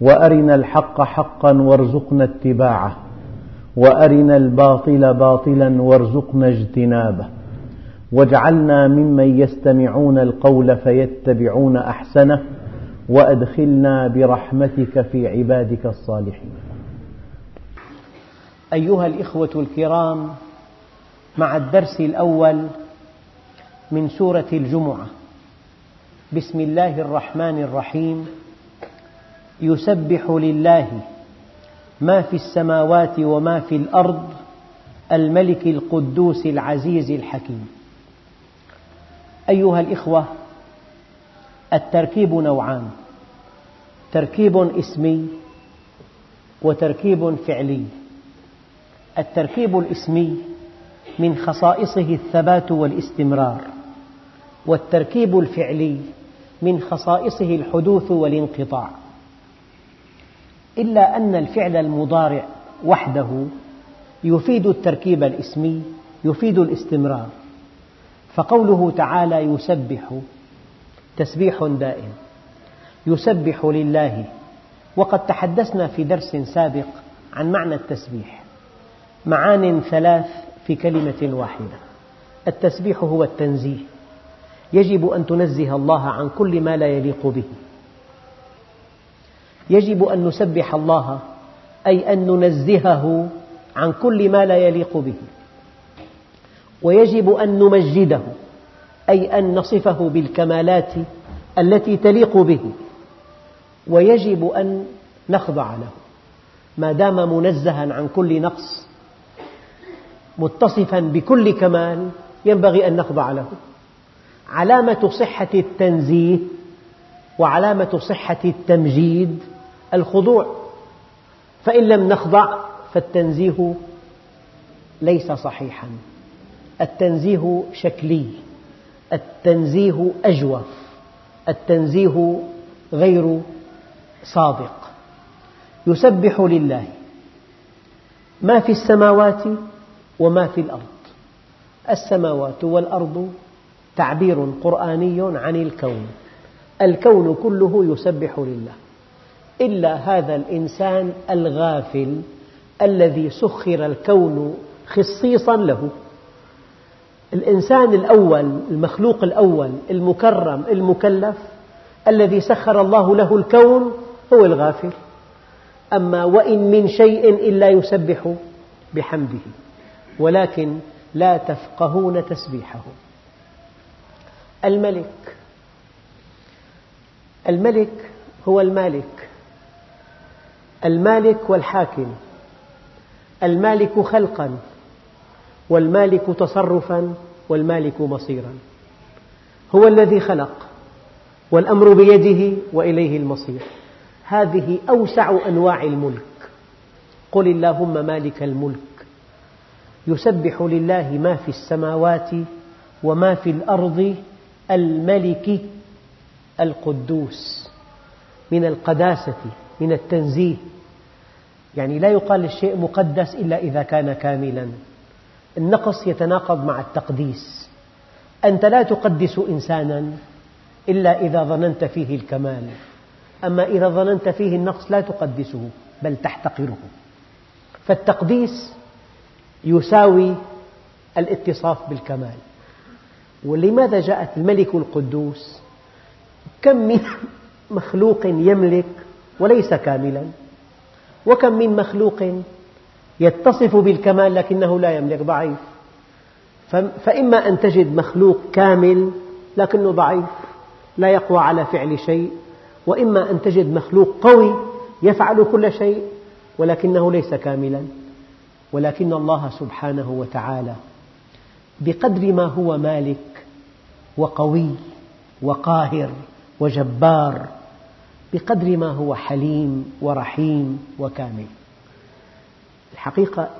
وأرنا الحق حقا وارزقنا اتباعه وأرنا الباطل باطلا وارزقنا اجتنابه. واجعلنا ممن يستمعون القول فيتبعون أحسنه وأدخلنا برحمتك في عبادك الصالحين. أيها الإخوة الكرام مع الدرس الأول من سورة الجمعة بسم الله الرحمن الرحيم. يسبح لله ما في السماوات وما في الأرض الملك القدوس العزيز الحكيم. أيها الإخوة التركيب نوعان تركيب اسمي وتركيب فعلي. التركيب الاسمي من خصائصه الثبات والاستمرار والتركيب الفعلي من خصائصه الحدوث والانقطاع. إلا أن الفعل المضارع وحده يفيد التركيب الاسمي يفيد الاستمرار. فقوله تعالى يسبح تسبيح دائم يسبح لله. وقد تحدثنا في درس سابق عن معنى التسبيح معان ثلاث في كلمة واحدة. التسبيح هو التنزيه. يجب أن تنزه الله عن كل ما لا يليق به. يجب أن نسبح الله أي أن ننزهه عن كل ما لا يليق به. ويجب أن نمجده أي أن نصفه بالكمالات التي تليق به. ويجب أن نخضع له. ما دام منزها عن كل نقص متصفا بكل كمال ينبغي أن نخضع له. علامة صحة التنزيه وعلامة صحة التمجيد الخضوع. فإن لم نخضع فالتنزيه ليس صحيحا. التنزيه شكلي. التنزيه أجوف. التنزيه غير صادق. يسبح لله. ما في السماوات وما في الأرض. السماوات والأرض تعبير قرآني عن الكون. الكون كله يسبح لله. إلا هذا الإنسان الغافل الذي سخر الكون خصيصا له. الإنسان الأول المخلوق الأول المكرم المكلف الذي سخر الله له الكون هو الغافل. أما وإن من شيء إلا يسبح بحمده ولكن لا تفقهون تسبيحه. الملك الملك هو المالك. المالك والحاكم. المالك خلقا والمالك تصرفا والمالك مصيرا. هو الذي خلق والأمر بيده وإليه المصير. هذه أوسع أنواع الملك. قل اللهم مالك الملك. يسبح لله ما في السماوات وما في الأرض الملك القدوس. من القداسة من التنزيه. يعني لا يقال للشيء مقدس إلا إذا كان كاملا. النقص يتناقض مع التقديس. أنت لا تقدس إنسانا إلا إذا ظننت فيه الكمال. أما إذا ظننت فيه النقص لا تقدسه بل تحتقره. فالتقديس يساوي الاتصاف بالكمال. ولماذا جاءت الملك القدوس؟ كم من مخلوق يملك وليس كاملا. وكم من مخلوق يتصف بالكمال لكنه لا يملك ضعيف. فإما أن تجد مخلوق كامل لكنه ضعيف لا يقوى على فعل شيء. وإما أن تجد مخلوق قوي يفعل كل شيء ولكنه ليس كاملا. ولكن الله سبحانه وتعالى بقدر ما هو مالك وقوي وقاهر وجبار بقدر ما هو حليم ورحيم وكامل. الحقيقة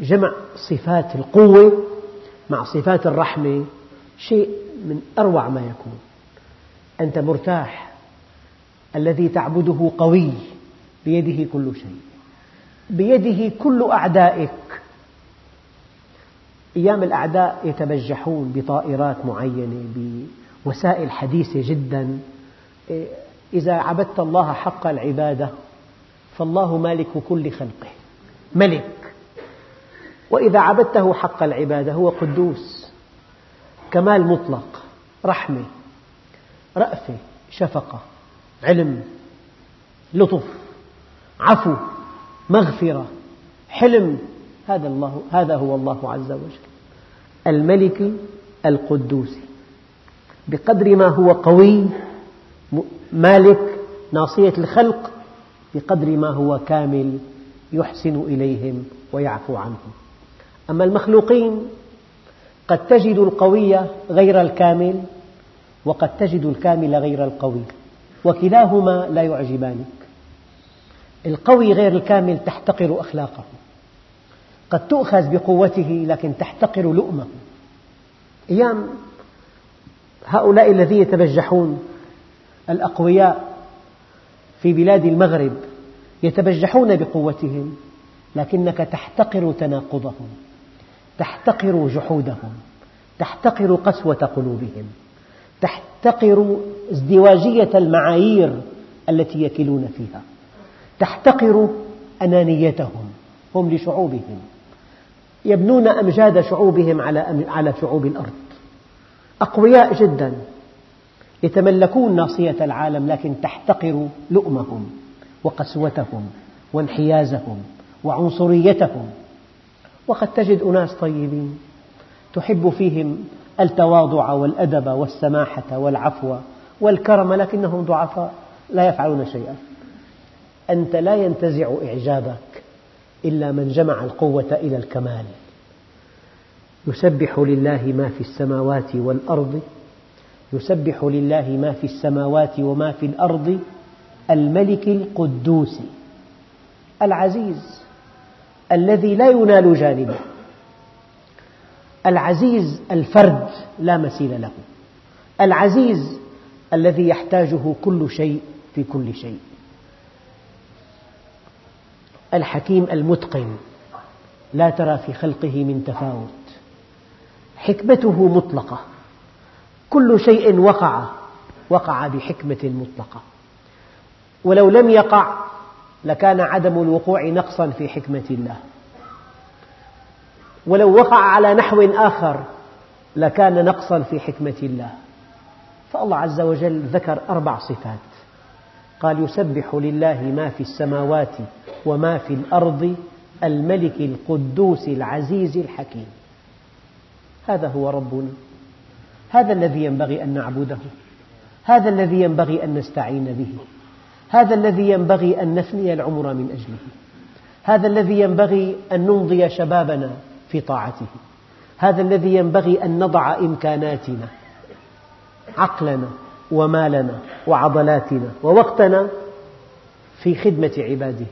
جمع صفات القوة مع صفات الرحمة شيء من أروع ما يكون. أنت مرتاح الذي تعبده قوي بيده كل شيء بيده كل أعدائك. أيام الأعداء يتبجحون بطائرات معينة بوسائل حديثة جدا. إذا عبدت الله حق العبادة فالله مالك كل خلقه. ملك. وإذا عبدته حق العبادة هو قدوس. كمال مطلق. رحمة. رأفة. شفقة. علم. لطف. عفو. مغفرة. حلم. هذا الله هذا هو الله عز وجل. الملك القدوس. بقدر ما هو قوي مالك ناصية الخلق بقدر ما هو كامل يحسن إليهم ويعفو عنهم. أما المخلوقين قد تجد القوي غير الكامل وقد تجد الكامل غير القوي وكلاهما لا يعجبانك القوي غير الكامل تحتقر أخلاقه قد تؤخذ بقوته لكن تحتقر لؤمه. أيام هؤلاء الذين يتبجحون الأقوياء في بلاد المغرب يتبجحون بقوتهم لكنك تحتقر تناقضهم تحتقر جحودهم تحتقر قسوة قلوبهم تحتقر ازدواجية المعايير التي يكلون فيها تحتقر أنانيتهم هم لشعوبهم يبنون أمجاد شعوبهم على شعوب الأرض. أقوياء جدا. يتملكون ناصية العالم لكن تحتقر لؤمهم وقسوتهم وانحيازهم وعنصريتهم. وقد تجد أناس طيبين تحب فيهم التواضع والأدب والسماحة والعفو والكرم لكنهم ضعفاء لا يفعلون شيئا. أنت لا ينتزع إعجابك إلا من جمع القوة إلى الكمال. يسبح لله ما في السماوات والأرض يسبح لله ما في السماوات وما في الأرض الملك القدوس العزيز الذي لا ينال جانبه العزيز الفرد لا مثيل له العزيز الذي يحتاجه كل شيء في كل شيء الحكيم المتقن لا ترى في خلقه من تفاوت حكمته مطلقة. كل شيء وقع وقع بحكمة مطلقة. ولو لم يقع لكان عدم الوقوع نقصا في حكمة الله. ولو وقع على نحو آخر لكان نقصا في حكمة الله. فالله عز وجل ذكر أربع صفات. قال يسبح لله ما في السماوات وما في الأرض الملك القدوس العزيز الحكيم. هذا هو ربنا. هذا الذي ينبغي أن نعبده. هذا الذي ينبغي أن نستعين به. هذا الذي ينبغي أن نفني العمر من أجله. هذا الذي ينبغي أن نمضي شبابنا في طاعته. هذا الذي ينبغي أن نضع إمكاناتنا عقلنا ومالنا وعضلاتنا ووقتنا في خدمة عباده.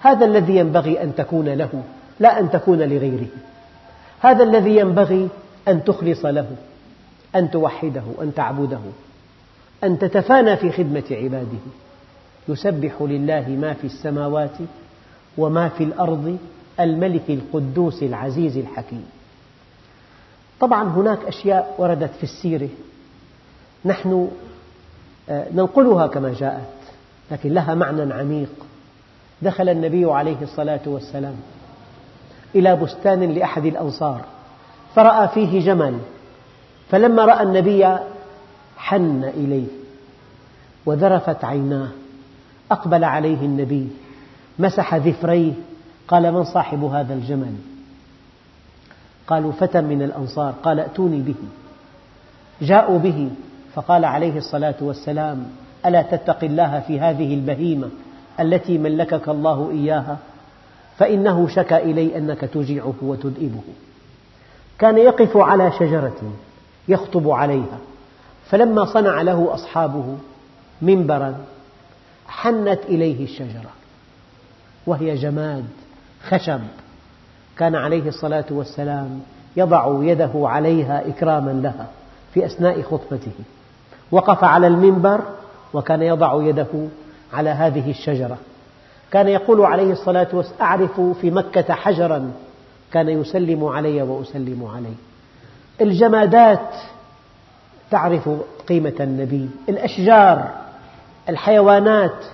هذا الذي ينبغي أن تكون له لا أن تكون لغيره. هذا الذي ينبغي أن تخلص له. أن توحده أن تعبده أن تتفانى في خدمة عباده. يسبح لله ما في السماوات وما في الأرض الملك القدوس العزيز الحكيم. طبعا هناك أشياء وردت في السيرة. نحن آه، ننقلها كما جاءت لكن لها معنى عميق. دخل النبي عليه الصلاة والسلام إلى بستان لأحد الأنصار فرأى فيه جمل فلما رأى النبي حن إليه وذرفت عيناه أقبل عليه النبي مسح ذفريه قال من صاحب هذا الجمل؟ قالوا فتى من الأنصار. قال ائتوني به. جاءوا به فقال عليه الصلاة والسلام ألا تتق الله في هذه البهيمة التي ملكك الله إياها؟ فإنه شكى إلي أنك تجيعه وتدئبه كان يقف على شجرة يخطب عليها. فلما صنع له أصحابه منبرا حنت إليه الشجرة وهي جماد خشب. كان عليه الصلاة والسلام يضع يده عليها إكراما لها في أثناء خطبته. وقف على المنبر وكان يضع يده على هذه الشجرة. كان يقول عليه الصلاة والسلام أعرف في مكة حجرا كان يسلم علي وأسلم عليه. الجمادات تعرف قيمة النبي الأشجار الحيوانات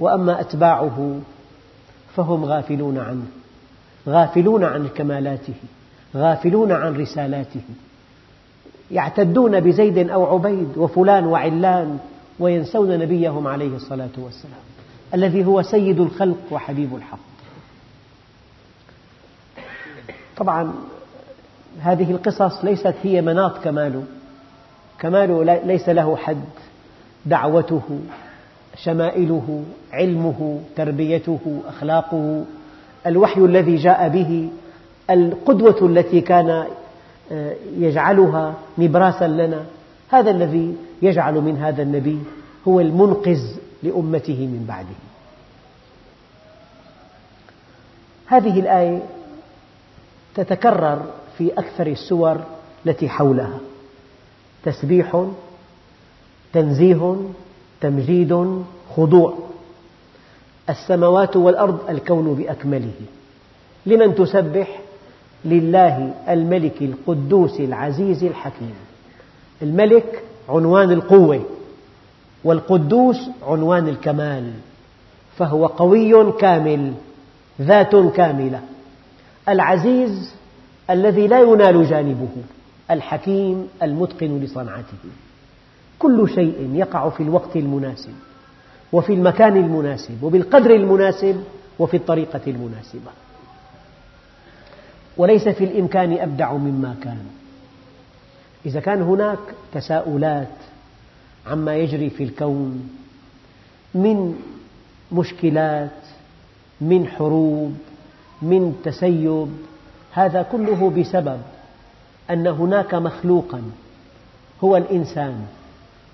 وأما أتباعه فهم غافلون عنه غافلون عن كمالاته غافلون عن رسالاته. يعتدون بزيد أو عبيد وفلان وعلان وينسون نبيهم عليه الصلاة والسلام الذي هو سيد الخلق وحبيب الحق. طبعا هذه القصص ليست هي مناط كماله. كماله ليس له حد. دعوته شمائله علمه تربيته أخلاقه الوحي الذي جاء به القدوة التي كان آه، يجعلها نبراسا لنا. هذا الذي يجعل من هذا النبي هو المنقذ لأمته من بعده. هذه الآية تتكرر في أكثر السور التي حولها. تسبيح تنزيه تمجيد خضوع. السماوات والأرض الكون بأكمله. لمن تسبح؟ لله الملك القدوس العزيز الحكيم. الملك عنوان القوة والقدوس عنوان الكمال. فهو قوي كامل ذات كاملة. العزيز الذي لا ينال جانبه الحكيم المتقن لصنعته. كل شيء يقع في الوقت المناسب وفي المكان المناسب وبالقدر المناسب وفي الطريقة المناسبة. وليس في الإمكان أبدع مما كان. إذا كان هناك تساؤلات عما يجري في الكون من مشكلات من حروب من تسيب هذا كله بسبب أن هناك مخلوقا هو الإنسان.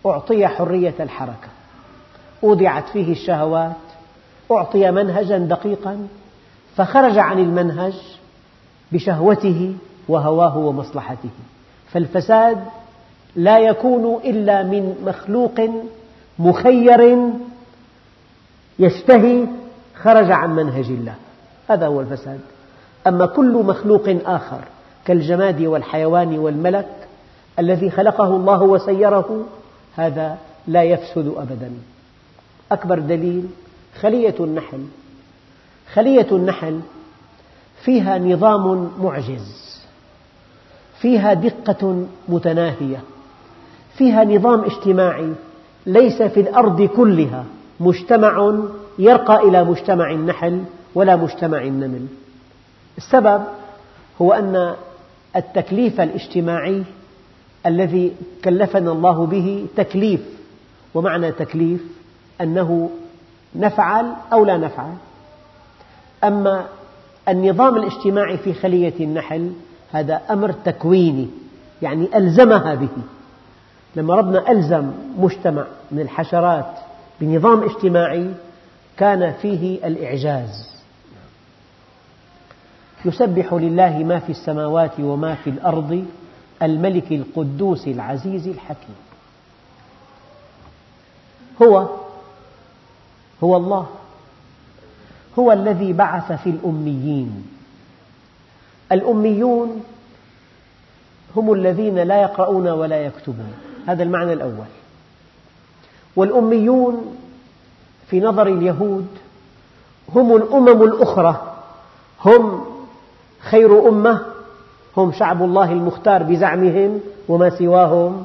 أعطي حرية الحركة. أودعت فيه الشهوات. أعطي منهجا دقيقا. فخرج عن المنهج بشهوته وهواه ومصلحته. فالفساد لا يكون إلا من مخلوق مخير يشتهي خرج عن منهج الله. هذا هو الفساد. أما كل مخلوق آخر كالجماد والحيوان والملك الذي خلقه الله وسيره هذا لا يفسد أبدا. أكبر دليل خلية النحل. خلية النحل فيها نظام معجز فيها دقة متناهية فيها نظام اجتماعي ليس في الأرض كلها مجتمع يرقى إلى مجتمع النحل ولا مجتمع النمل. السبب هو أن التكليف الاجتماعي الذي كلفنا الله به تكليف ومعنى تكليف أنه نفعل أو لا نفعل. أما النظام الاجتماعي في خلية النحل هذا أمر تكويني يعني ألزمها به. لما ربنا ألزم مجتمع من الحشرات بنظام اجتماعي كان فيه الإعجاز. يسبح لله ما في السماوات وما في الأرض الملك القدوس العزيز الحكيم. هو هو الله. هو الذي بعث في الأميين. الأميون هم الذين لا يقرؤون ولا يكتبون. هذا المعنى الأول. والأميون في نظر اليهود هم الأمم الأخرى. هم خير أمة هم شعب الله المختار بزعمهم وما سواهم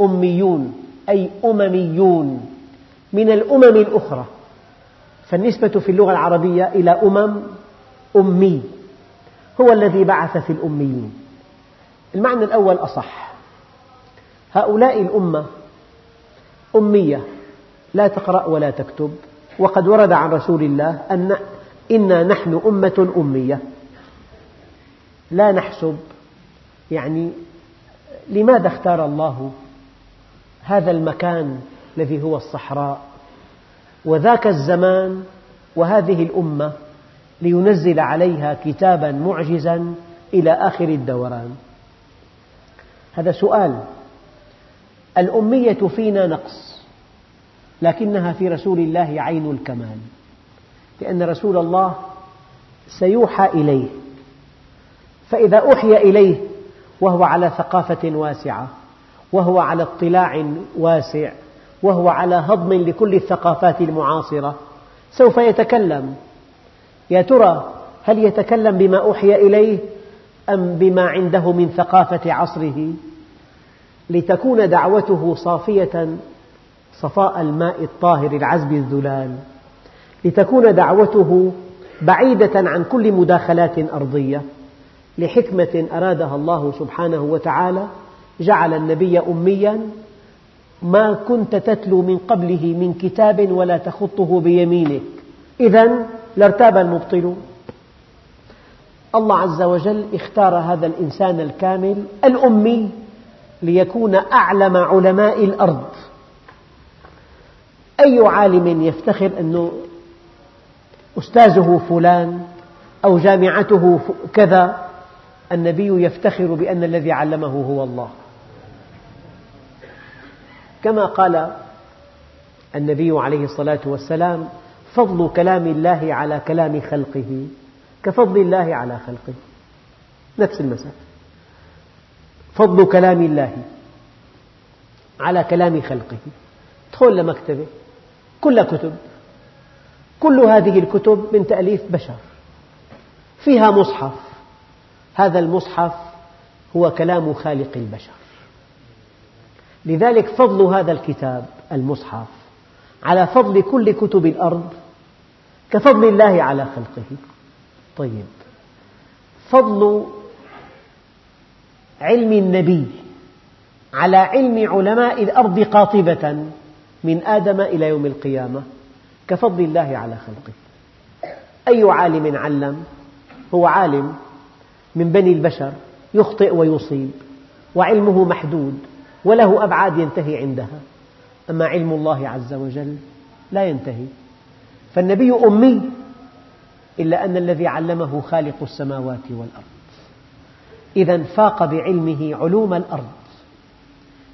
أميون أي أمميون. من الأمم الأخرى فالنسبة في اللغة العربية إلى أمم أمي هو الذي بعث في الأميين. المعنى الأول أصح. هؤلاء الأمة أمية لا تقرأ ولا تكتب وقد ورد عن رسول الله أن إنا نحن أمة أمية. لا نحسب. يعني لماذا اختار الله هذا المكان الذي هو الصحراء؟ وذاك الزمان وهذه الأمة لينزل عليها كتابا معجزا إلى آخر الدوران. هذا سؤال. الأمية فينا نقص لكنها في رسول الله عين الكمال لأن رسول الله سيوحى إليه. فإذا أوحي إليه وهو على ثقافة واسعة وهو على اطلاع واسع وهو على هضم لكل الثقافات المعاصرة سوف يتكلم. يا ترى هل يتكلم بما أوحي إليه أم بما عنده من ثقافة عصره؟ لتكون دعوته صافية صفاء الماء الطاهر العذب الذلال. لتكون دعوته بعيدة عن كل مداخلات أرضية. لحكمة أرادها الله سبحانه وتعالى جعل النبي أميا ما كنت تتلو من قبله من كتاب ولا تخطه بيمينك. إذا لارتاب المبطلون. الله عز وجل اختار هذا الإنسان الكامل الأمي ليكون أعلم علماء الأرض. أي عالم يفتخر أنه أستاذه فلان أو جامعته كذا؟ النبي يفتخر بأن الذي علمه هو الله. كما قال النبي عليه الصلاة والسلام فضل كلام الله على كلام خلقه كفضل الله على خلقه. نفس المسألة. فضل كلام الله على كلام خلقه. ادخل لمكتبة كلها كتب كل هذه الكتب من تأليف بشر. فيها مصحف. هذا المصحف هو كلام خالق البشر. لذلك فضل هذا الكتاب المصحف على فضل كل كتب الأرض كفضل الله على خلقه. طيب فضل علم النبي على علم علماء الأرض قاطبة من آدم إلى يوم القيامة كفضل الله على خلقه. أي عالم علم؟ هو عالم من بني البشر يخطئ ويصيب وعلمه محدود وله أبعاد ينتهي عندها. أما علم الله عز وجل لا ينتهي. فالنبي أمي إلا أن الذي علمه خالق السماوات والأرض. إذا فاق بعلمه علوم الأرض.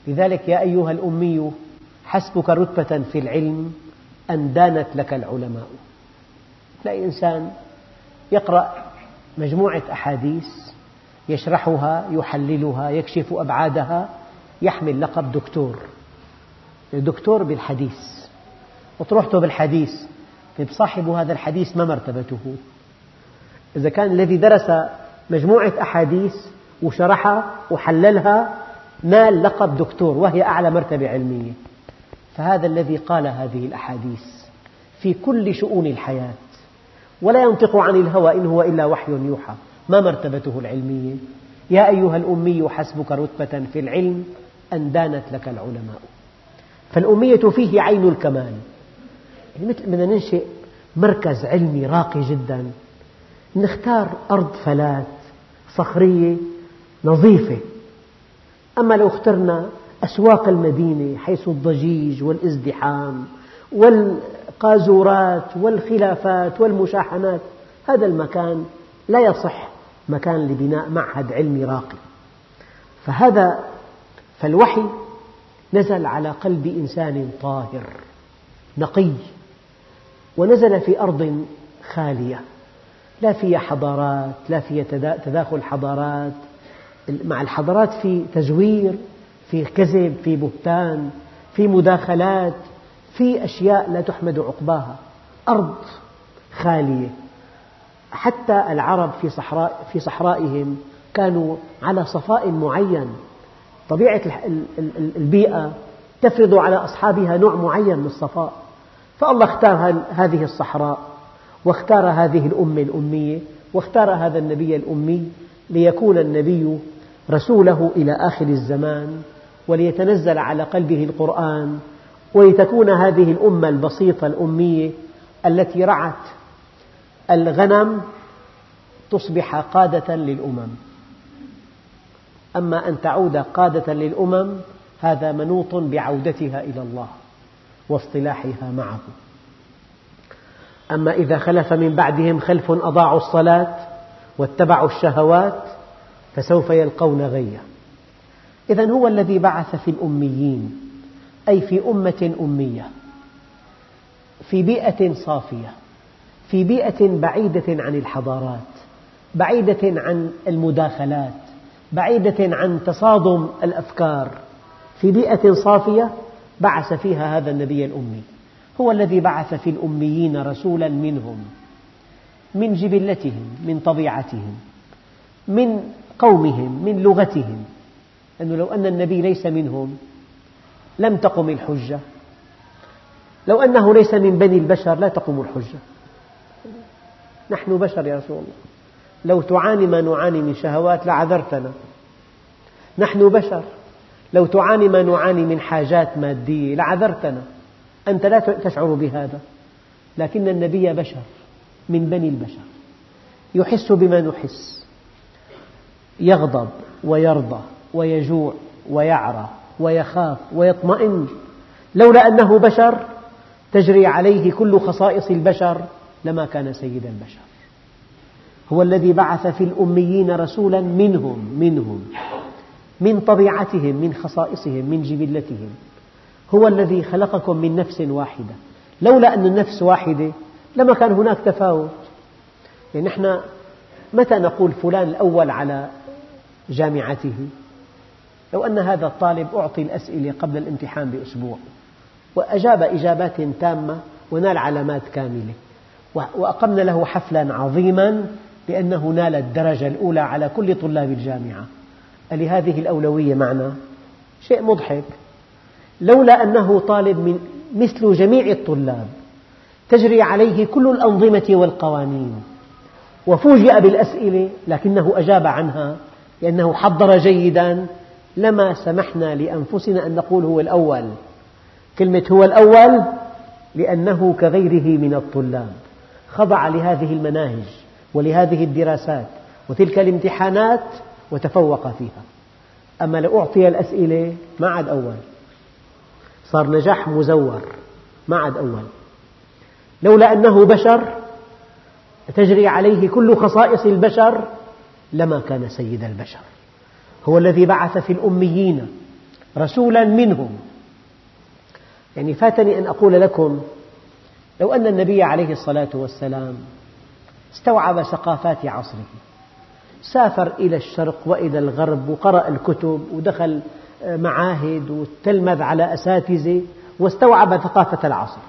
لذلك يا أيها الأمي حسبك رتبة في العلم أن دانت لك العلماء. تلاقي إنسان يقرأ مجموعة أحاديث يشرحها يحللها يكشف أبعادها يحمل لقب دكتور. دكتور بالحديث. وتروح بالحديث. طيب صاحب هذا الحديث ما مرتبته؟ إذا كان الذي درس مجموعة أحاديث وشرحها وحللها نال لقب دكتور وهي أعلى مرتبة علمية. فهذا الذي قال هذه الأحاديث في كل شؤون الحياة. ولا ينطق عن الهوى إن هو إلا وحي يوحى. ما مرتبته العلمية؟ يا أيها الأمي حسبك رتبة في العلم أن دانت لك العلماء. فالأمية فيه عين الكمال. يعني مثل بدنا ننشئ مركز علمي راقي جدا. نختار أرض فلات صخرية نظيفة. أما لو اخترنا أسواق المدينة حيث الضجيج والازدحام والقاذورات والخلافات والمشاحنات هذا المكان لا يصح مكان لبناء معهد علمي راقي. فهذا فالوحي نزل على قلب إنسان طاهر نقي ونزل في أرض خالية. لا فيها حضارات لا فيها تداخل حضارات. مع الحضارات في تزوير في كذب في بهتان في مداخلات. في أشياء لا تحمد عقباها. أرض خالية. حتى العرب في, صحراء في صحرائهم كانوا على صفاء معين. طبيعة البيئة تفرض على أصحابها نوع معين من الصفاء. فالله اختار هذه الصحراء واختار هذه الأمة الأمية واختار هذا النبي الأمي ليكون النبي رسوله إلى آخر الزمان وليتنزل على قلبه القرآن ولتكون هذه الأمة البسيطة الأمية التي رعت الغنم تصبح قادة للأمم. أما أن تعود قادة للأمم هذا منوط بعودتها إلى الله واصطلاحها معه. أما إذا خلف من بعدهم خلف أضاعوا الصلاة واتبعوا الشهوات فسوف يلقون غيا. إذا هو الذي بعث في الأميين. أي في أمة أمية في بيئة صافية في بيئة بعيدة عن الحضارات بعيدة عن المداخلات بعيدة عن تصادم الأفكار. في بيئة صافية بعث فيها هذا النبي الأمي هو الذي بعث في الأميين رسولا منهم من جبلتهم من طبيعتهم من قومهم من لغتهم. أنه لو أن النبي ليس منهم لم تقم الحجة. لو أنه ليس من بني البشر لا تقوم الحجة. نحن بشر يا رسول الله. لو تعاني ما نعاني من شهوات لعذرتنا نحن بشر. لو تعاني ما نعاني من حاجات مادية لعذرتنا أنت لا تشعر بهذا. لكن النبي بشر. من بني البشر. يحس بما نحس. يغضب ويرضى ويجوع ويعرى. ويخاف ويطمئن. لولا أنه بشر تجري عليه كل خصائص البشر لما كان سيد البشر. هو الذي بعث في الأميين رسولا منهم منهم من طبيعتهم من خصائصهم من جبلتهم. هو الذي خلقكم من نفس واحدة. لولا أن النفس واحدة لما كان هناك تفاوت. يعني نحن متى نقول فلان الأول على جامعته؟ لو أن هذا الطالب أعطي الأسئلة قبل الامتحان بأسبوع وأجاب إجابات تامة ونال علامات كاملة وأقمنا له حفلا عظيما لأنه نال الدرجة الأولى على كل طلاب الجامعة. لهذه الأولوية معنا؟ شيء مضحك. لولا أنه طالب من مثل جميع الطلاب تجري عليه كل الأنظمة والقوانين وفوجئ بالأسئلة لكنه أجاب عنها لأنه حضر جيدا لما سمحنا لأنفسنا أن نقول هو الأول. كلمة هو الأول لأنه كغيره من الطلاب. خضع لهذه المناهج ولهذه الدراسات وتلك الامتحانات وتفوق فيها. أما لو أعطي الأسئلة ما عاد أول. صار نجاح مزور. ما عاد أول. لولا أنه بشر تجري عليه كل خصائص البشر لما كان سيد البشر. هو الذي بعث في الأميين رسولا منهم. يعني فاتني أن أقول لكم لو أن النبي عليه الصلاة والسلام استوعب ثقافات عصره سافر إلى الشرق وإلى الغرب وقرأ الكتب ودخل معاهد وتلمذ على أساتذة واستوعب ثقافة العصر.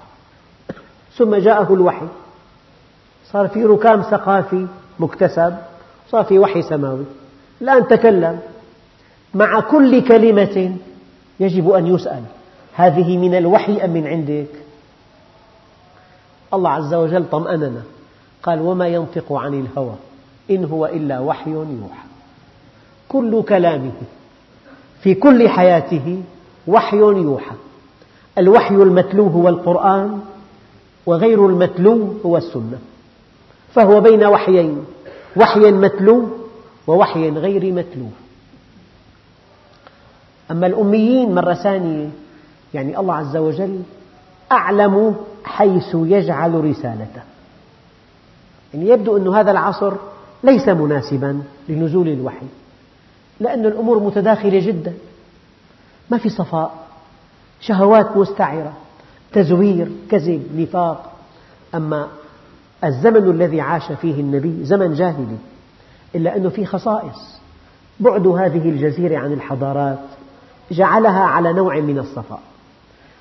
ثم جاءه الوحي صار في ركام ثقافي مكتسب صار في وحي سماوي. الآن تكلم مع كل كلمة يجب أن يسأل. هذه من الوحي أم من عندك؟ الله عز وجل طمأننا. قال وما ينطق عن الهوى إن هو إلا وحي يوحى. كل كلامه في كل حياته وحي يوحى. الوحي المتلو هو القرآن وغير المتلو هو السنة. فهو بين وحيين وحي متلو ووحي غير متلو. أما الأميين مرة ثانية يعني الله عز وجل أعلم حيث يجعل رسالته. يعني يبدو أن هذا العصر ليس مناسبا لنزول الوحي لأن الأمور متداخلة جدا. ما في صفاء شهوات مستعرة تزوير كذب نفاق. أما الزمن الذي عاش فيه النبي زمن جاهلي إلا أنه فيه خصائص. بعد هذه الجزيرة عن الحضارات جعلها على نوع من الصفاء.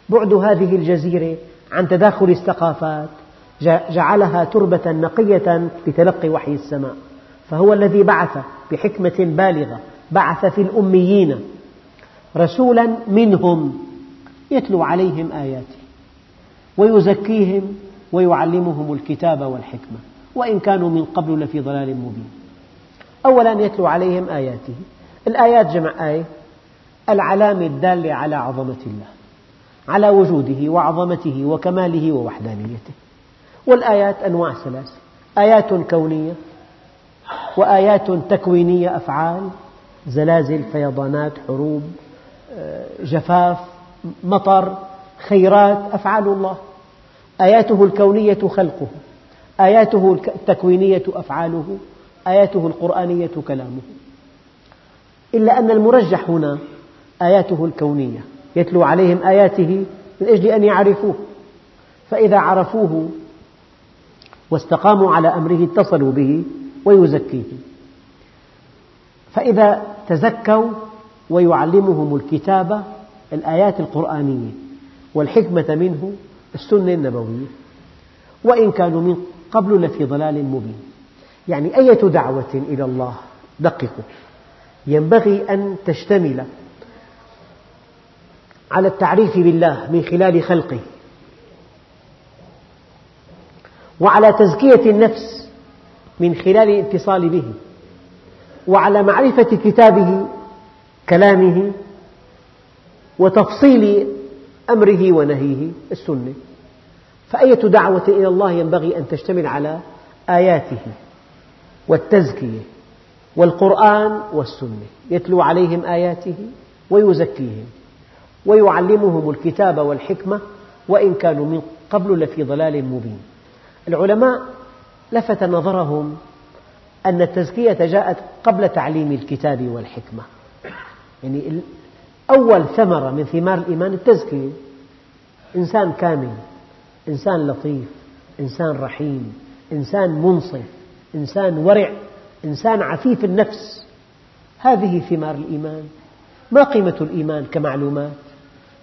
بعد هذه الجزيرة عن تداخل الثقافات جعلها تربة نقية لتلقي وحي السماء. فهو الذي بعث بحكمة بالغة بعث في الأميين رسولا منهم يتلو عليهم آياته ويزكيهم ويعلمهم الكتاب والحكمة وإن كانوا من قبل لفي ضلال مبين. أولا يتلو عليهم آياته. الآيات جمع آية. العلامة الدالة على عظمة الله على وجوده وعظمته وكماله ووحدانيته. والآيات أنواع ثلاثة آيات كونية وآيات تكوينية أفعال زلازل فيضانات حروب جفاف مطر خيرات أفعال الله. آياته الكونية خلقه آياته التكوينية أفعاله آياته القرآنية كلامه. إلا أن المرجح هنا آياته الكونية يتلو عليهم آياته من أجل أن يعرفوه. فإذا عرفوه واستقاموا على أمره اتصلوا به ويزكيهم فإذا تزكوا ويعلمهم الكتاب الآيات القرآنية والحكمة منه السنة النبوية. وإن كانوا من قبل لفي ضلال مبين. يعني أية دعوة إلى الله؟ دققوا. ينبغي أن تشتمل على التعريف بالله من خلال خلقه. وعلى تزكية النفس من خلال الاتصال به. وعلى معرفة كتابه كلامه وتفصيل أمره ونهيه السنة. فأية دعوة إلى الله ينبغي أن تشتمل على آياته والتزكية والقرآن والسنة. يتلو عليهم آياته ويزكيهم. ويعلمهم الكتاب والحكمة وإن كانوا من قبل لفي ضلال مبين. العلماء لفت نظرهم أن التزكية جاءت قبل تعليم الكتاب والحكمة. يعني أول ثمرة من ثمار الإيمان التزكية. إنسان كامل إنسان لطيف إنسان رحيم إنسان منصف إنسان ورع إنسان عفيف النفس. هذه ثمار الإيمان. ما قيمة الإيمان كمعلومات؟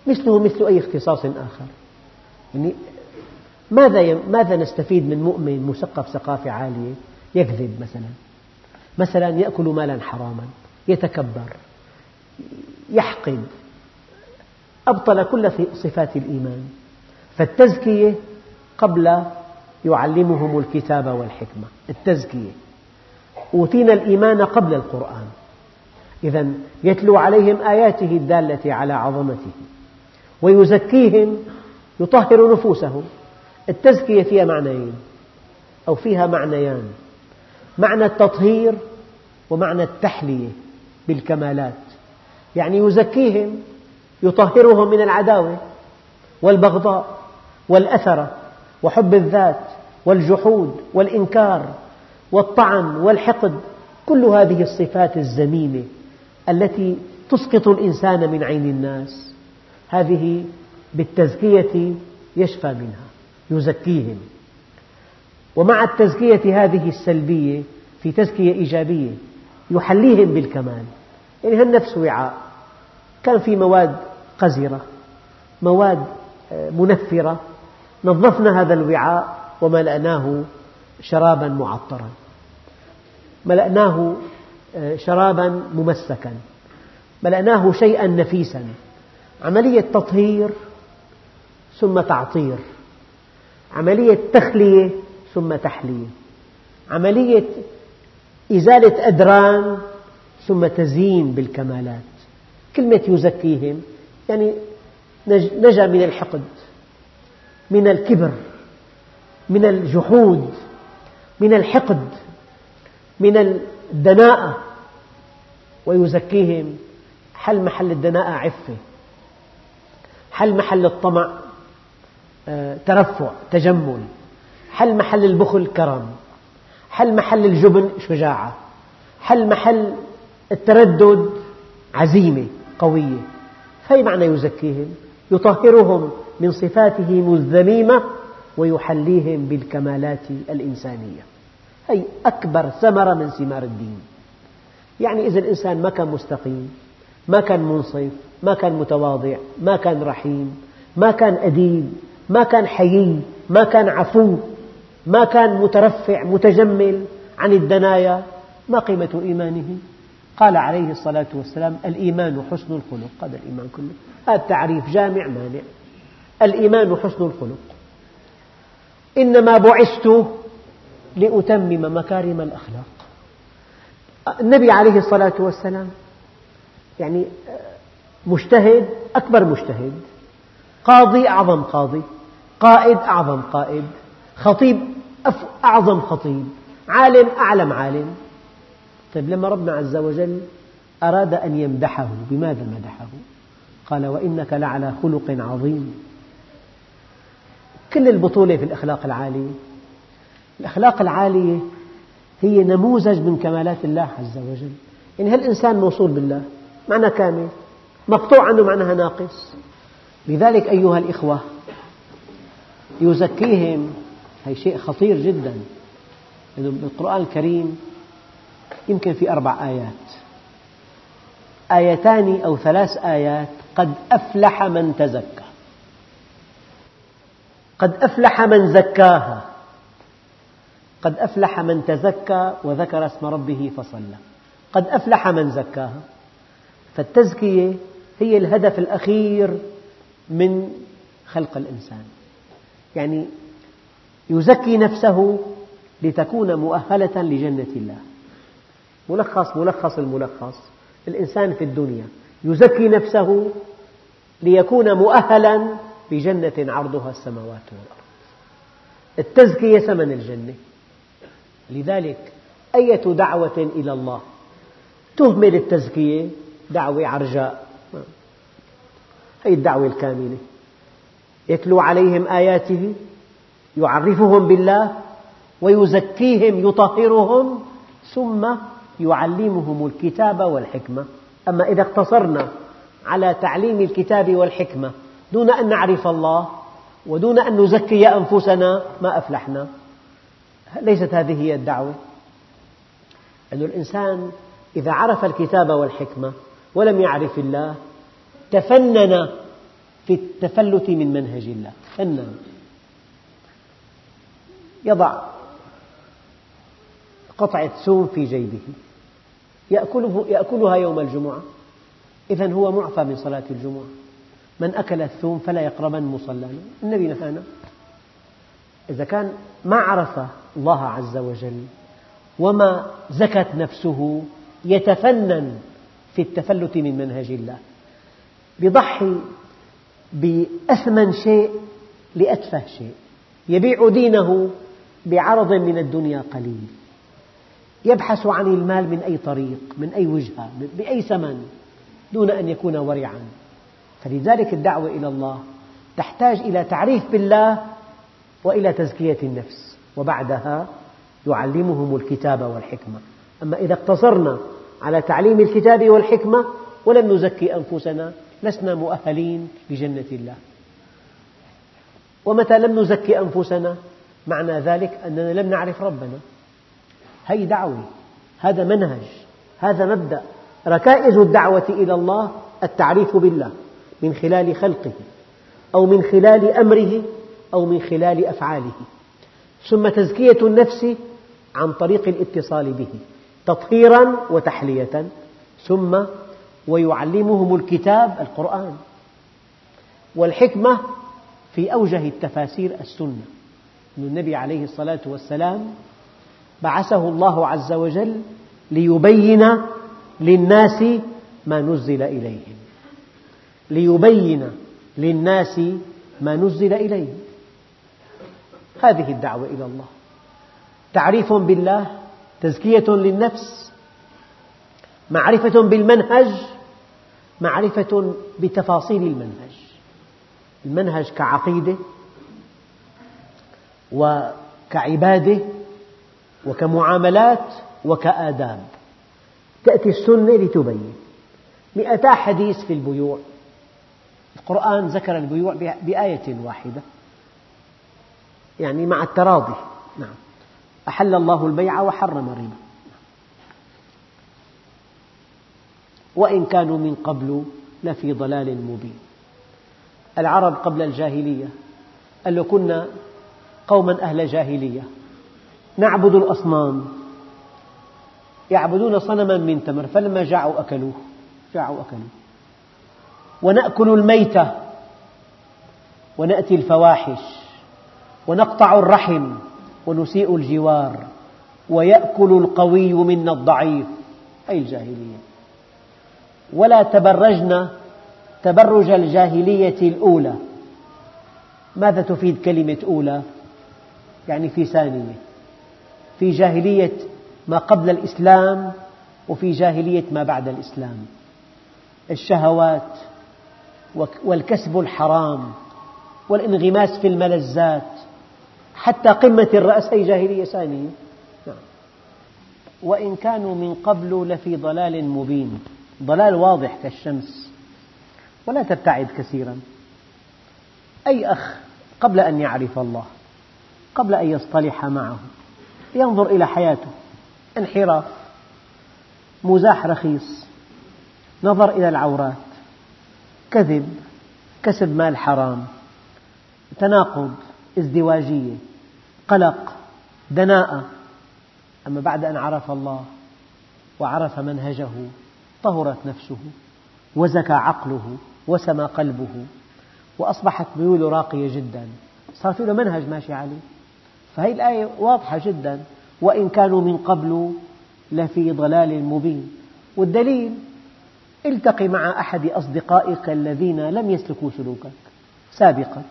مثله مثل أي اختصاص آخر. يعني ماذا ماذا نستفيد من مؤمن مثقف ثقافة عالية؟ يكذب مثلا. مثلا يأكل مالا حراما يتكبر يحقد. أبطل كل صفات الإيمان. فالتزكية قبل يعلمهم الكتاب والحكمة. التزكية. أوتينا الإيمان قبل القرآن. إذا يتلو عليهم آياته الدالة على عظمته. ويزكيهم يطهر نفوسهم. التزكية فيها معنيين أو فيها معنيان. معنى التطهير ومعنى التحلية بالكمالات. يعني يزكيهم يطهرهم من العداوة والبغضاء والأثرة وحب الذات والجحود والإنكار والطعن والحقد. كل هذه الصفات الذميمة التي تسقط الإنسان من عين الناس. هذه بالتزكية يشفى منها يزكيهم. ومع التزكية هذه السلبية في تزكية إيجابية يحليهم بالكمال. يعني هالنفس وعاء؟ كان في مواد قذرة مواد آه، منفرة نظفنا هذا الوعاء وملأناه شرابا معطرا. ملأناه آه، شرابا ممسكا. ملأناه شيئا نفيسا. عملية تطهير ثم تعطير. عملية تخلية ثم تحلية. عملية إزالة أدران ثم تزيين بالكمالات. كلمة يزكيهم يعني نجا من الحقد من الكبر من الجحود من الحقد من الدناءة. ويزكيهم حل محل الدناءة عفة. حل محل الطمع؟ آه، ترفع تجمل. حل محل البخل؟ كرم. حل محل الجبن؟ شجاعة. حل محل التردد؟ عزيمة قوية. فأي معنى يزكيهم؟ يطهرهم من صفاتهم الذميمة ويحليهم بالكمالات الإنسانية. هي أكبر ثمرة من ثمار الدين. يعني إذا الإنسان ما كان مستقيم ما كان منصف ما كان متواضع ما كان رحيم ما كان أديب ما كان حيي ما كان عفو ما كان مترفع متجمل عن الدنايا ما قيمة إيمانه؟ قال عليه الصلاة والسلام الإيمان حسن الخلق. هذا الإيمان كله. هذا التعريف جامع مانع. الإيمان حسن الخلق. إنما بعثت لأتمم مكارم الأخلاق. النبي عليه الصلاة والسلام يعني مجتهد أكبر مجتهد قاضي أعظم قاضي قائد أعظم قائد خطيب أعظم خطيب عالم أعلم عالم. طيب لما ربنا عز وجل أراد أن يمدحه بماذا مدحه؟ قال وإنك لعلى خلق عظيم. كل البطولة في الأخلاق العالية. الأخلاق العالية هي نموذج من كمالات الله عز وجل. يعني هالإنسان موصول بالله؟ معنى كامل مقطوع عنه معناها ناقص. لذلك أيها الإخوة يزكيهم هي شيء خطير جدا. لأنه بالقرآن الكريم يمكن في أربع آيات. آيتان أو ثلاث آيات قد أفلح من تزكى. قد أفلح من زكاها. قد أفلح من تزكى وذكر اسم ربه فصلى. قد أفلح من زكاها. فالتزكية هي الهدف الأخير من خلق الإنسان. يعني يزكي نفسه لتكون مؤهلة لجنة الله. ملخص ملخص الملخص. الإنسان في الدنيا يزكي نفسه ليكون مؤهلا بجنة عرضها السماوات والأرض. التزكية ثمن الجنة. لذلك أية دعوة إلى الله تهمل التزكية؟ دعوة عرجاء. هذه الدعوة الكاملة. يتلو عليهم آياته يعرفهم بالله ويزكيهم يطهرهم ثم يعلمهم الكتاب والحكمة. أما إذا اقتصرنا على تعليم الكتاب والحكمة دون أن نعرف الله ودون أن نزكي أنفسنا ما أفلحنا ليست هذه هي الدعوة. أن الإنسان إذا عرف الكتاب والحكمة ولم يعرف الله تفنن في التفلت من منهج الله. فنن يضع قطعة ثوم في جيبه. يأكله يأكلها يوم الجمعة. إذا هو معفى من صلاة الجمعة. من أكل الثوم فلا يقربن مصلانا النبي نهانا. إذا كان ما عرف الله عز وجل وما زكت نفسه يتفنن في التفلت من منهج الله. يضحي بأثمن شيء لأتفه شيء. يبيع دينه بعرض من الدنيا قليل. يبحث عن المال من أي طريق من أي وجهة بأي ثمن دون أن يكون ورعا. فلذلك الدعوة إلى الله تحتاج إلى تعريف بالله وإلى تزكية النفس. وبعدها يعلمهم الكتاب والحكمة. أما إذا اقتصرنا على تعليم الكتاب والحكمة ولم نزكي أنفسنا لسنا مؤهلين لجنة الله. ومتى لم نزكي أنفسنا؟ معنى ذلك أننا لم نعرف ربنا. هذه دعوة هذا منهج هذا مبدأ. ركائز الدعوة إلى الله التعريف بالله من خلال خلقه أو من خلال أمره أو من خلال أفعاله. ثم تزكية النفس عن طريق الاتصال به. تطهيرا وتحلية. ثم ويعلمهم الكتاب القرآن. والحكمة في أوجه التفاسير السنة. أن النبي عليه الصلاة والسلام بعثه الله عز وجل ليبين للناس ما نزل إليهم. ليبين للناس ما نزل إليهم. هذه الدعوة إلى الله. تعريف بالله تزكية للنفس معرفة بالمنهج معرفة بتفاصيل المنهج. المنهج كعقيدة وكعبادة وكمعاملات وكآداب. تأتي السنة لتبين. مئتا حديث في البيوع. القرآن ذكر البيوع بآية واحدة. يعني مع التراضي. نعم. أحل الله البيع وحرم الربا. وإن كانوا من قبل لفي ضلال مبين. العرب قبل الجاهلية قال له كنا قوما أهل جاهلية نعبد الأصنام يعبدون صنما من تمر فلما جاعوا أكلوه جاعوا أكلوه. ونأكل الميتة ونأتي الفواحش ونقطع الرحم ونسيء الجوار ويأكل القوي منا الضعيف. أي الجاهلية؟ ولا تبرجن تبرج الجاهلية الأولى. ماذا تفيد كلمة أولى؟ يعني في ثانية في جاهلية ما قبل الإسلام وفي جاهلية ما بعد الإسلام. الشهوات والكسب الحرام والانغماس في الملذات. حتى قمة الرأس هي جاهلية ثانية نعم. وإن كانوا من قبل لفي ضلال مبين. ضلال واضح كالشمس. ولا تبتعد كثيرا. أي أخ قبل أن يعرف الله قبل أن يصطلح معه ينظر إلى حياته. انحراف. مزاح رخيص. نظر إلى العورات. كذب. كسب مال حرام. تناقض. ازدواجية قلق دناءة. أما بعد أن عرف الله وعرف منهجه طهرت نفسه وزكى عقله وسمى قلبه وأصبحت ميوله راقية جدا. صار له منهج ماشي عليه. فهذه الآية واضحة جدا. وإن كانوا من قبل لفي ضلال مبين. والدليل التقي مع أحد أصدقائك الذين لم يسلكوا سلوكك سابقا.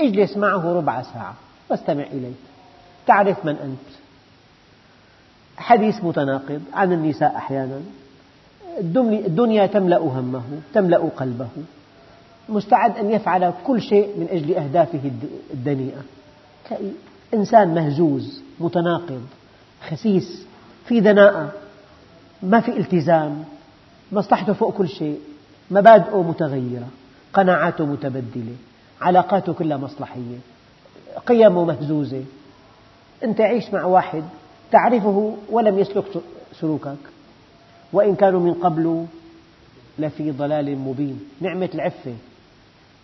اجلس معه ربع ساعة. واستمع إليه. تعرف من أنت؟ حديث متناقض عن النساء أحيانا. الدنيا تملأ همه تملأ قلبه. مستعد أن يفعل كل شيء من أجل أهدافه الدنيئة. إنسان مهزوز متناقض خسيس في دناءة ما في التزام مصلحته فوق كل شيء مبادئه متغيرة قناعاته متبدلة. علاقاته كلها مصلحية قيمه مهزوزة. أنت عيش مع واحد تعرفه ولم يسلك سلوكك. وإن كانوا من قبل لفي ضلال مبين. نعمة العفة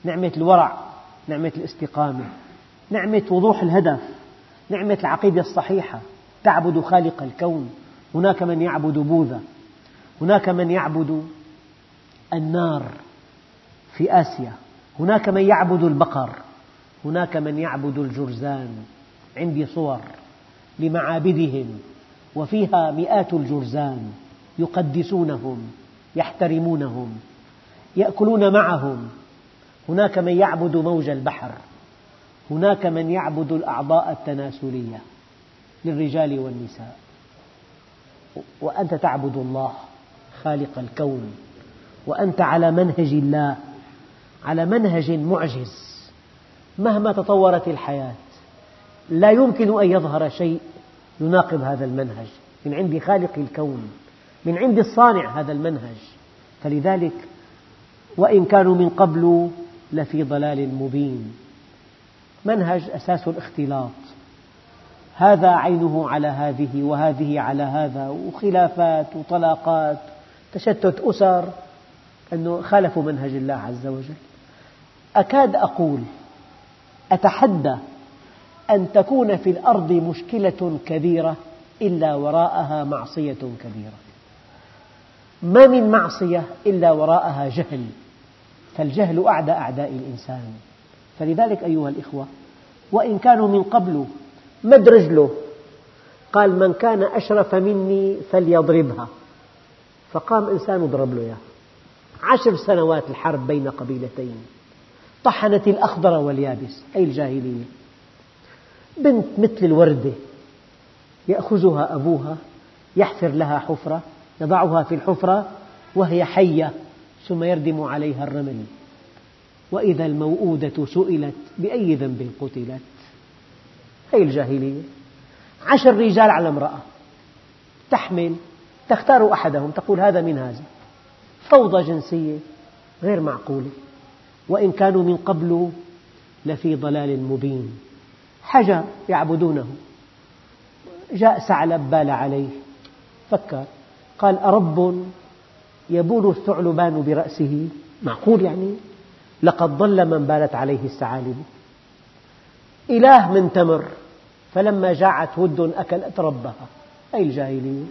نعمة الورع نعمة الاستقامة نعمة وضوح الهدف نعمة العقيدة الصحيحة. تعبد خالق الكون. هناك من يعبد بوذا. هناك من يعبد النار في آسيا. هناك من يعبد البقر هناك من يعبد الجرزان عندي صور لمعابدهم وفيها مئات الجرزان يقدسونهم يحترمونهم يأكلون معهم. هناك من يعبد موج البحر هناك من يعبد الأعضاء التناسلية للرجال والنساء. وأنت تعبد الله خالق الكون وأنت على منهج الله. على منهج معجز. مهما تطورت الحياة لا يمكن أن يظهر شيء يناقض هذا المنهج. من عند خالق الكون من عند الصانع هذا المنهج. فلذلك وإن كانوا من قبل لفي ضلال مبين. منهج أساس الاختلاط. هذا عينه على هذه وهذه على هذا وخلافات وطلاقات تشتت أسر أنه خالفوا منهج الله عز وجل. أكاد أقول أتحدى أن تكون في الأرض مشكلة كبيرة إلا وراءها معصية كبيرة. ما من معصية إلا وراءها جهل فالجهل أعدى أعداء الإنسان. فلذلك أيها الإخوة وإن كانوا من قبل مد رجله قال من كان أشرف مني فليضربها. فقام إنسان وضرب له إياها عشر سنوات الحرب بين قبيلتين. طحنت الأخضر واليابس أي الجاهلية. بنت مثل الوردة يأخذها أبوها يحفر لها حفرة يضعها في الحفرة وهي حية ثم يردم عليها الرمل. وإذا الموءودة سئلت بأي ذنب قتلت. هذه الجاهلية. عشر رجال على امرأة. تحمل تختار أحدهم تقول هذا من هذا. فوضى جنسية غير معقولة. وإن كانوا من قبل لفي ضلال مبين. حجر يعبدونه. جاء ثعلب بال عليه. فكر. قال أرب يبول الثعلبان برأسه. معقول يعني؟ لقد ضل من بالت عليه الثعالب إله من تمر. فلما جاعت ود أكلت ربها. أي الجاهلية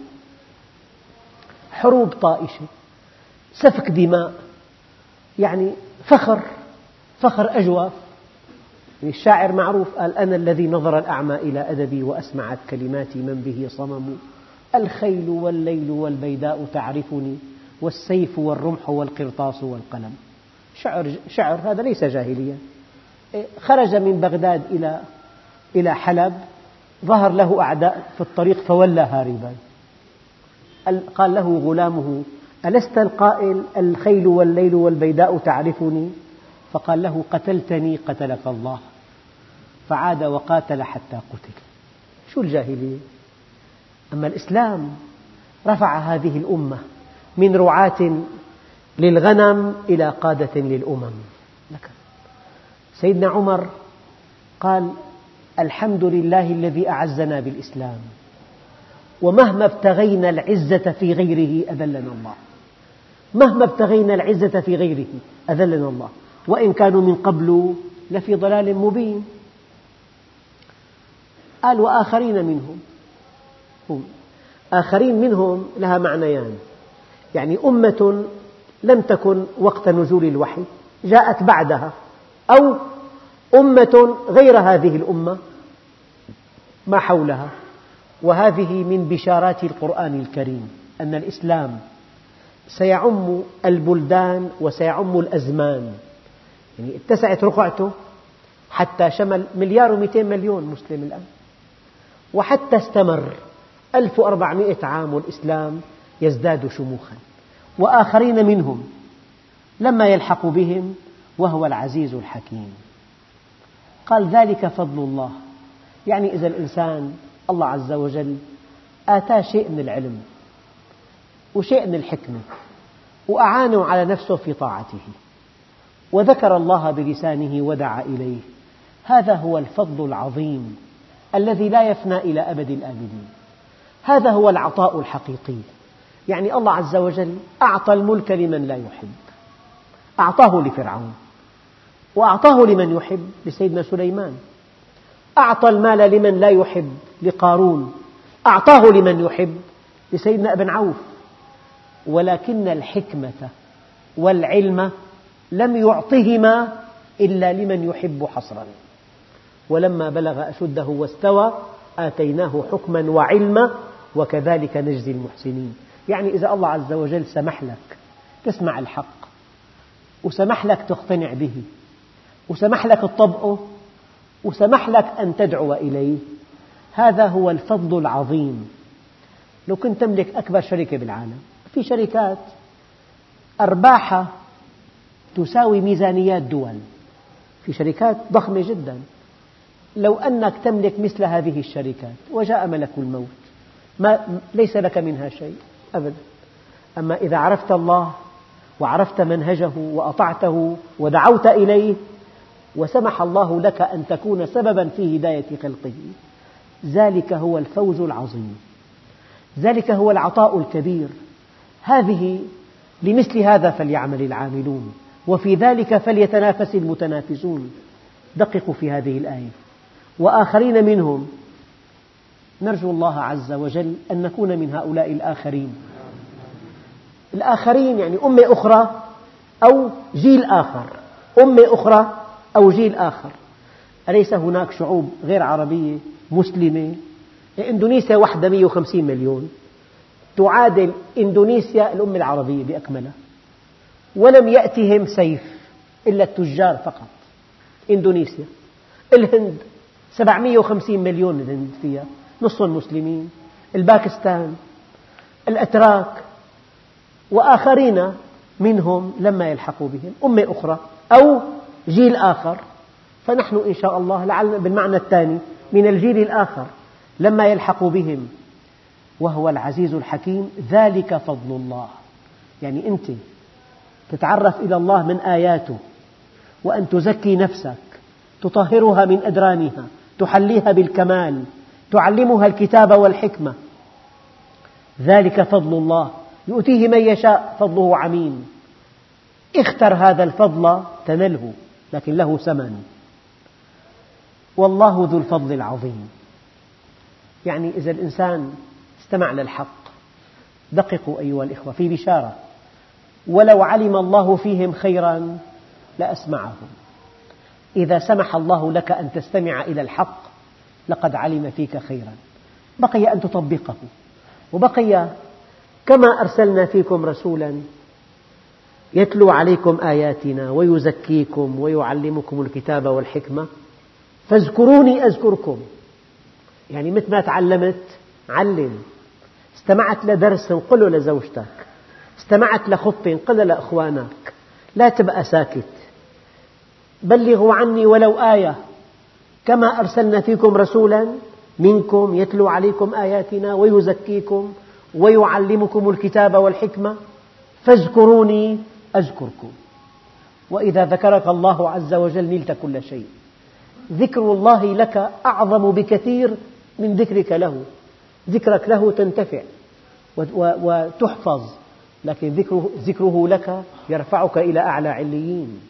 حروب طائشة. سفك دماء. يعني فخر فخر أجواف. يعني الشاعر معروف قال أنا الذي نظر الأعمى إلى أدبي وأسمعت كلماتي من به صمم. الخيل والليل والبيداء تعرفني والسيف والرمح والقرطاس والقلم. شعر, شعر هذا ليس جاهليا خرج من بغداد إلى إلى حلب ظهر له أعداء في الطريق فولى هاربا. قال له غلامه ألست القائل الخيل والليل والبيداء تعرفني؟ فقال له قتلتني قتلك الله. فعاد وقاتل حتى قتل. شو الجاهلية؟ أما الإسلام رفع هذه الأمة من رعاة للغنم إلى قادة للأمم. سيدنا عمر قال الحمد لله الذي أعزنا بالإسلام ومهما ابتغينا العزة في غيره أذلنا الله. مهما ابتغينا العزة في غيره أذلنا الله. وإن كانوا من قبل لفي ضلال مبين. قال وآخرين منهم. آخرين منهم لها معنيان. يعني أمة لم تكن وقت نزول الوحي جاءت بعدها أو أمة غير هذه الأمة ما حولها. وهذه من بشارات القرآن الكريم أن الإسلام سيعم البلدان وسيعم الأزمان. يعني اتسعت رقعته حتى شمل مليار ومئتين مليون مسلم الآن. وحتى استمر 1400 عام والإسلام يزداد شموخا. وآخرين منهم لما يلحق بهم وهو العزيز الحكيم. قال ذلك فضل الله. يعني إذا الإنسان الله عز وجل آتاه شيء من العلم. وشيء من الحكمة وأعانه على نفسه في طاعته. وذكر الله بلسانه ودعا إليه. هذا هو الفضل العظيم الذي لا يفنى إلى أبد الآبدين هذا هو العطاء الحقيقي. يعني الله عز وجل أعطى الملك لمن لا يحب. أعطاه لفرعون. وأعطاه لمن يحب لسيدنا سليمان. أعطى المال لمن لا يحب لقارون. أعطاه لمن يحب لسيدنا ابن عوف. ولكن الحكمة والعلم لم يعطهما إلا لمن يحب حصرا. ولما بلغ أشده واستوى آتيناه حكما وعلما وكذلك نجزي المحسنين. يعني إذا الله عز وجل سمح لك تسمع الحق وسمح لك تقتنع به وسمح لك تطبقه وسمح لك أن تدعو إليه هذا هو الفضل العظيم. لو كنت تملك أكبر شركة بالعالم في شركات أرباحها تساوي ميزانيات دول. في شركات ضخمة جدا. لو أنك تملك مثل هذه الشركات وجاء ملك الموت. ما ليس لك منها شيء أبدا. أما إذا عرفت الله وعرفت منهجه وأطعته ودعوت إليه وسمح الله لك أن تكون سببا في هداية خلقه. ذلك هو الفوز العظيم. ذلك هو العطاء الكبير. هذه لمثل هذا فليعمل العاملون وفي ذلك فليتنافس المتنافسون. دققوا في هذه الآية. وآخرين منهم نرجو الله عز وجل أن نكون من هؤلاء الآخرين. الآخرين يعني أمة أخرى أو جيل آخر. أمة أخرى أو جيل آخر. أليس هناك شعوب غير عربية مسلمة؟ إندونيسيا وحدها 150 مليون. تعادل إندونيسيا الأمة العربية بأكملها. ولم يأتهم سيف إلا التجار فقط إندونيسيا. الهند 750 مليون الهند فيها نصف مسلمين. الباكستان الأتراك وآخرين منهم لما يلحقوا بهم أمة أخرى أو جيل آخر. فنحن إن شاء الله لعلنا بالمعنى الثاني من الجيل الآخر لما يلحق بهم. وهو العزيز الحكيم ذلك فضل الله. يعني أنت تتعرف إلى الله من آياته وأن تزكي نفسك تطهرها من أدرانها تحليها بالكمال تعلمها الكتاب والحكمة. ذلك فضل الله. يؤتيه من يشاء فضله عميم. اختر هذا الفضل تنله لكن له ثمن. والله ذو الفضل العظيم. يعني إذا الإنسان استمع للحق دققوا أيها الإخوة في بشارة. ولو علم الله فيهم خيرا لأسمعهم. إذا سمح الله لك أن تستمع إلى الحق لقد علم فيك خيرا. بقي أن تطبقه. وبقي كما أرسلنا فيكم رسولا يتلو عليكم آياتنا ويزكيكم ويعلمكم الكتاب والحكمة. فاذكروني أذكركم. يعني مثل ما تعلمت علم. استمعت لدرس قله لزوجتك. استمعت لخطبة قل لإخوانك. لا تبقى ساكت. بلغوا عني ولو آية. كما أرسلنا فيكم رسولا منكم يتلو عليكم آياتنا ويزكيكم ويعلمكم الكتاب والحكمة. فاذكروني أذكركم. وإذا ذكرك الله عز وجل نلت كل شيء. ذكر الله لك أعظم بكثير من ذكرك له. ذكرك له تنتفع وتحفظ لكن ذكره, لك يرفعك إلى أعلى عليين.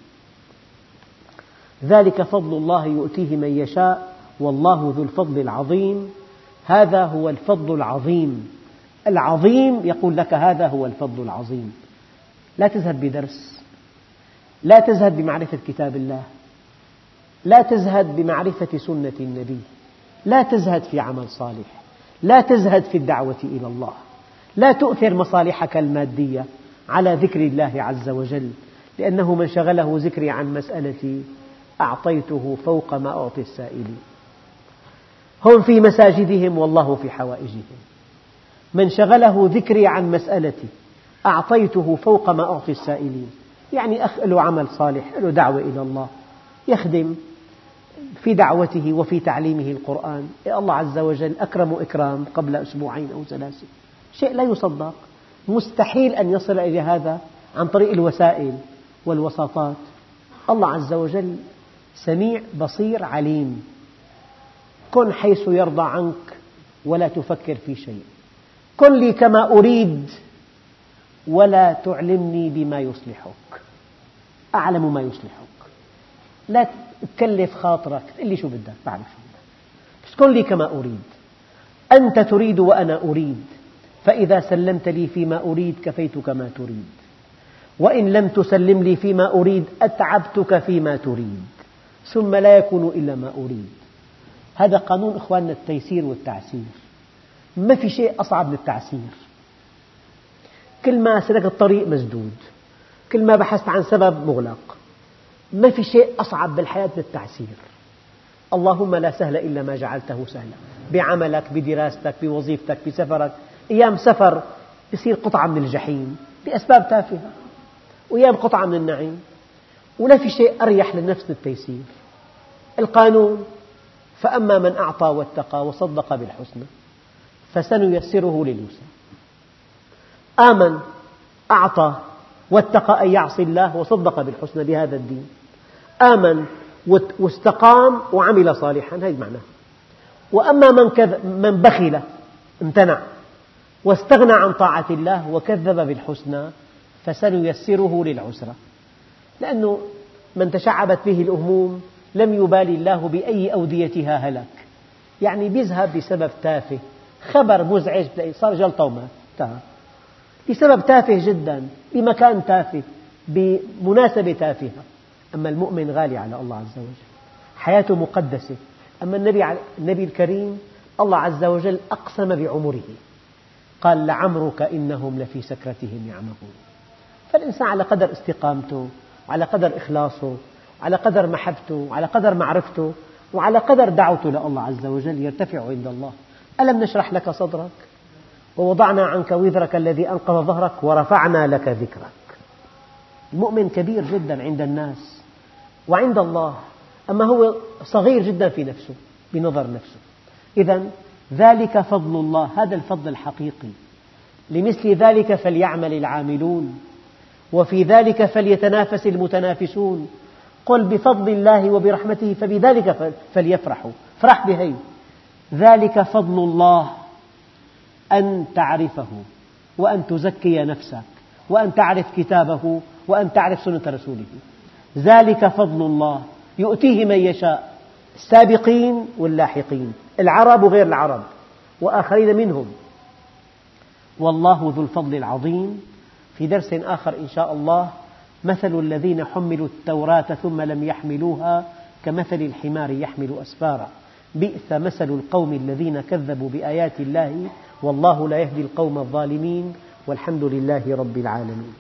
ذلك فضل الله يؤتيه من يشاء والله ذو الفضل العظيم. هذا هو الفضل العظيم. العظيم يقول لك هذا هو الفضل العظيم. لا تذهب بدرس. لا تزهد بمعرفة كتاب الله. لا تزهد بمعرفة سنة النبي. لا تزهد في عمل صالح. لا تزهد في الدعوة إلى الله. لا تؤثر مصالحك المادية على ذكر الله عز وجل لأنه من شغله ذكري عن مسألتي أعطيته فوق ما أعطي السائلين. هم في مساجدهم والله في حوائجهم. من شغله ذكري عن مسألتي أعطيته فوق ما أعطي السائلين. يعني أخ له عمل صالح له دعوة إلى الله. يخدم في دعوته وفي تعليمه القرآن. الله عز وجل أكرم إكرام قبل أسبوعين أو ثلاثة. شيء لا يصدق. مستحيل أن يصل إلى هذا عن طريق الوسائل والوساطات. الله عز وجل سميع بصير عليم. كن حيث يرضى عنك ولا تفكر في شيء. كن لي كما أريد ولا تعلمني بما يصلحك. أعلم ما يصلحك. لا تكلف خاطرك. تقول لي شو بدك. بعرف شو بدك. كن لي كما أريد. أنت تريد وأنا أريد. فإذا سلمت لي فيما أريد كفيتك ما تريد. وإن لم تسلم لي فيما أريد أتعبتك فيما تريد. ثم لا يكون إلا ما أريد. هذا قانون إخواننا التيسير والتعسير. ما في شيء أصعب من التعسير. كل ما سلكت الطريق مسدود. كل ما بحثت عن سبب مغلق. ما في شيء أصعب بالحياة من التعسير. اللهم لا سهل إلا ما جعلته سهلا. بعملك بدراستك بوظيفتك بسفرك. أيام سفر يصير قطعة من الجحيم بأسباب تافهة. وأيام قطعة من النعيم. ولا في شيء أريح للنفس التيسير. القانون. فأما من أعطى واتقى وصدق بالحسنى فسنيسره لليسرى. آمن أعطى واتقى أن يعصي الله وصدق بالحسنى بهذا الدين. آمن واستقام وعمل صالحا. هذا معناه وأما من, من بخل امتنع واستغنى عن طاعة الله وكذب بالحسنى فسنيسره للعسرى. لأنه من تشعبت به الهموم لم يبالي الله بأي أوديتها هلك يعني بيذهب بسبب تافه. خبر مزعج صار جلطة ومات بسبب تافه جدا بمكان تافه بمناسبة تافهة. أما المؤمن غالي على الله عز وجل. حياته مقدسة. أما النبي, النبي الكريم الله عز وجل أقسم بعمره. قال لعمرك إنهم لفي سكرتهم يعمهون. فالإنسان على قدر استقامته وعلى قدر إخلاصه وعلى قدر محبته وعلى قدر معرفته وعلى قدر دعوته لله عز وجل يرتفع عند الله. ألم نشرح لك صدرك؟ ووضعنا عنك وزرك الذي أنقض ظهرك ورفعنا لك ذكرك. المؤمن كبير جدا عند الناس. وعند الله. أما هو صغير جدا في نفسه بنظر نفسه. إذا ذلك فضل الله هذا الفضل الحقيقي. لمثل ذلك فليعمل العاملون وفي ذلك فليتنافس المتنافسون. قل بفضل الله وبرحمته فبذلك فليفرحوا. فرح بهي ذلك فضل الله أن تعرفه وأن تزكي نفسك وأن تعرف كتابه وأن تعرف سنة رسوله. ذلك فضل الله. يؤتيه من يشاء. السابقين واللاحقين العرب وغير العرب. وآخرين منهم. والله ذو الفضل العظيم. في درس آخر إن شاء الله مثل الذين حملوا التوراة ثم لم يحملوها كمثل الحمار يحمل أسفارا. بئس مثل القوم الذين كذبوا بآيات الله والله لا يهدي القوم الظالمين والحمد لله رب العالمين.